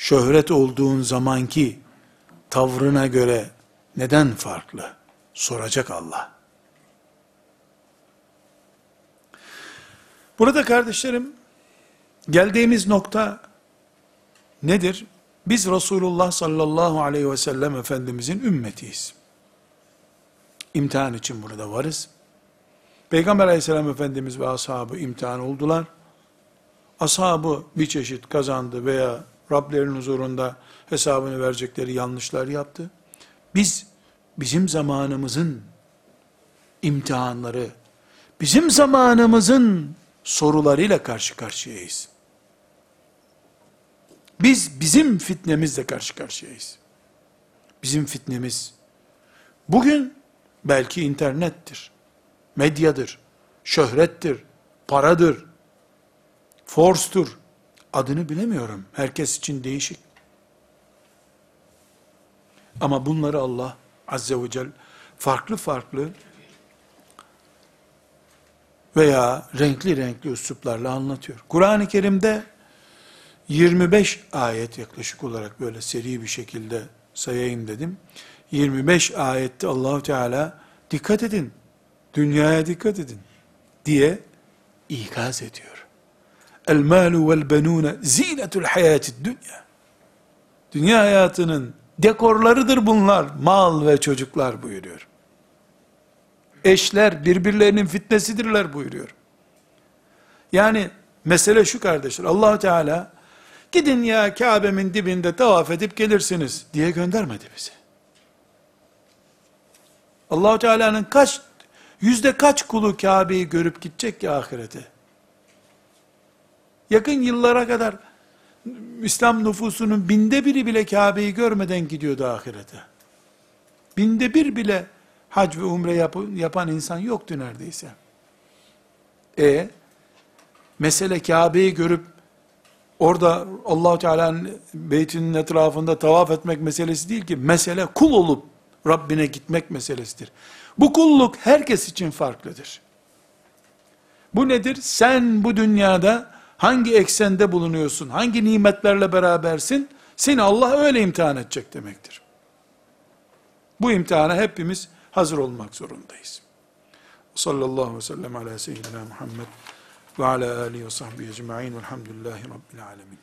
şöhret olduğun zamanki tavrına göre neden farklı? Soracak Allah. Burada kardeşlerim, Geldiğimiz nokta nedir? Biz Resulullah sallallahu aleyhi ve sellem Efendimizin ümmetiyiz. İmtihan için burada varız. Peygamber aleyhisselam Efendimiz ve ashabı imtihan oldular. Ashabı bir çeşit kazandı veya Rablerin huzurunda hesabını verecekleri yanlışlar yaptı. Biz, bizim zamanımızın imtihanları, bizim zamanımızın sorularıyla karşı karşıyayız. Biz bizim fitnemizle karşı karşıyayız. Bizim fitnemiz bugün belki internettir, medyadır, şöhrettir, paradır, forstur. Adını bilemiyorum. Herkes için değişik. Ama bunları Allah Azze ve Celle farklı farklı veya renkli renkli üsluplarla anlatıyor. Kur'an-ı Kerim'de 25 ayet yaklaşık olarak böyle seri bir şekilde sayayım dedim. 25 ayette Allahu Teala dikkat edin, dünyaya dikkat edin diye ikaz ediyor. El malu vel benune zinetul hayatid dünya. Dünya hayatının dekorlarıdır bunlar. Mal ve çocuklar buyuruyor. Eşler birbirlerinin fitnesidirler buyuruyor. Yani mesele şu kardeşler. allah Teala gidin ya Kabe'min dibinde tavaf edip gelirsiniz diye göndermedi bizi. Allahu Teala'nın kaç yüzde kaç kulu Kabe'yi görüp gidecek ya ahirete? Yakın yıllara kadar İslam nüfusunun binde biri bile Kabe'yi görmeden gidiyordu ahirete. Binde bir bile hac ve umre yap yapan insan yoktu neredeyse. E mesele Kabe'yi görüp orada Allahu Teala'nın beytinin etrafında tavaf etmek meselesi değil ki. Mesele kul olup Rabbine gitmek meselesidir. Bu kulluk herkes için farklıdır. Bu nedir? Sen bu dünyada hangi eksende bulunuyorsun, hangi nimetlerle berabersin, seni Allah öyle imtihan edecek demektir. Bu imtihana hepimiz hazır olmak zorundayız. Sallallahu aleyhi ve sellem ala seyyidina Muhammed ve ala alihi ve sahbihi ecma'in velhamdülillahi rabbil alemin.